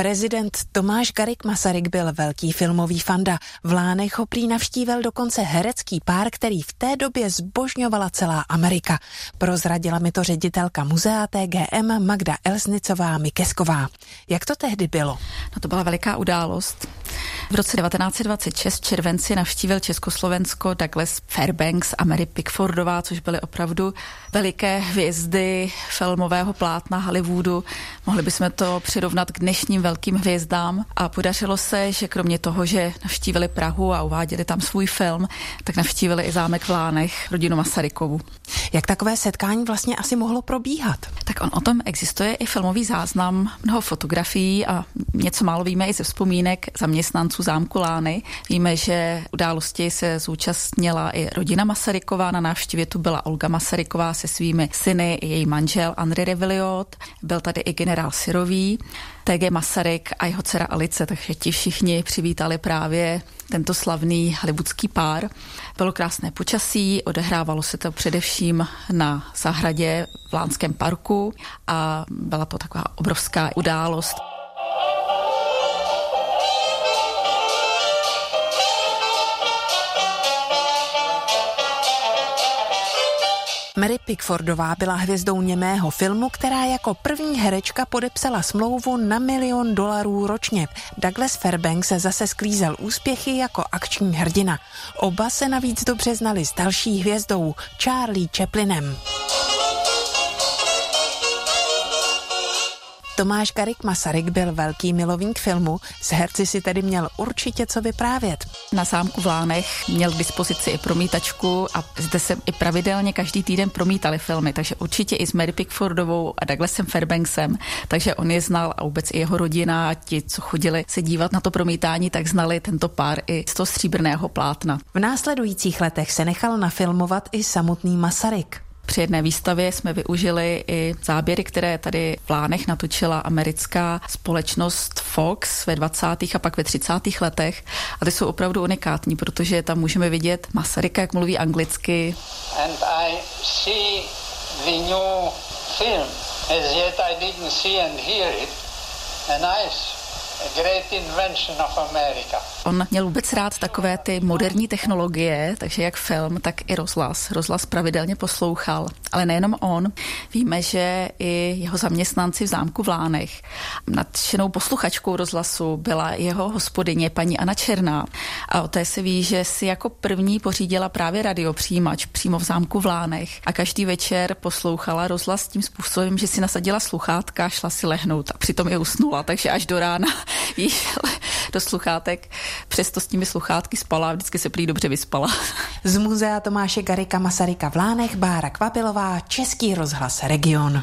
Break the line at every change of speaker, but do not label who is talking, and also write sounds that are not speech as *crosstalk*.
Prezident Tomáš Garik Masaryk byl velký filmový fanda. V Lánech ho prý navštívil dokonce herecký pár, který v té době zbožňovala celá Amerika. Prozradila mi to ředitelka muzea TGM Magda Elsnicová Mikesková. Jak to tehdy bylo?
No to byla veliká událost. V roce 1926 v červenci navštívil Československo Douglas Fairbanks a Mary Pickfordová, což byly opravdu veliké hvězdy filmového plátna Hollywoodu. Mohli bychom to přirovnat k dnešním velkým hvězdám a podařilo se, že kromě toho, že navštívili Prahu a uváděli tam svůj film, tak navštívili i zámek v Lánech, rodinu Masarykovu.
Jak takové setkání vlastně asi mohlo probíhat?
Tak on o tom existuje i filmový záznam, mnoho fotografií a něco málo víme i ze vzpomínek zaměstnanců zámku Lány. Víme, že události se zúčastnila i rodina Masaryková, na návštěvě tu byla Olga Masaryková se svými syny i její manžel André Reviliot, byl tady i generál Syrový, TG Masaryk a jeho dcera Alice, takže ti všichni přivítali právě tento slavný hollywoodský pár. Bylo krásné počasí, odehrávalo se to především na zahradě v Lánském parku a byla to taková obrovská událost.
Mary Pickfordová byla hvězdou němého filmu, která jako první herečka podepsala smlouvu na milion dolarů ročně. Douglas Fairbanks se zase sklízel úspěchy jako akční hrdina. Oba se navíc dobře znali s další hvězdou, Charlie Chaplinem. Tomáš Garik Masaryk byl velký milovník filmu, s herci si tedy měl určitě co vyprávět.
Na zámku v Lánech měl k dispozici i promítačku a zde se i pravidelně každý týden promítali filmy, takže určitě i s Mary Pickfordovou a Douglasem Fairbanksem, takže on je znal a vůbec i jeho rodina a ti, co chodili se dívat na to promítání, tak znali tento pár i z toho stříbrného plátna.
V následujících letech se nechal nafilmovat i samotný Masaryk.
Při jedné výstavě jsme využili i záběry, které tady v Lánech natočila americká společnost Fox ve 20. a pak ve 30. letech. A ty jsou opravdu unikátní, protože tam můžeme vidět Masaryka, jak mluví anglicky. And I see the new film. As yet I didn't see and hear it. And I On měl vůbec rád takové ty moderní technologie, takže jak film, tak i rozhlas. Rozhlas pravidelně poslouchal, ale nejenom on. Víme, že i jeho zaměstnanci v zámku v Lánech. Nadšenou posluchačkou rozhlasu byla jeho hospodyně paní Anna Černá. A o té se ví, že si jako první pořídila právě radiopřijímač přímo v zámku v Lánech a každý večer poslouchala rozhlas tím způsobem, že si nasadila sluchátka, šla si lehnout a přitom je usnula, takže až do rána *laughs* jí do sluchátek, přesto s těmi sluchátky spala a vždycky se prý dobře vyspala. *laughs*
Z muzea Tomáše Garika Masaryka v Lánech Bára Kvapilová, Český rozhlas Region.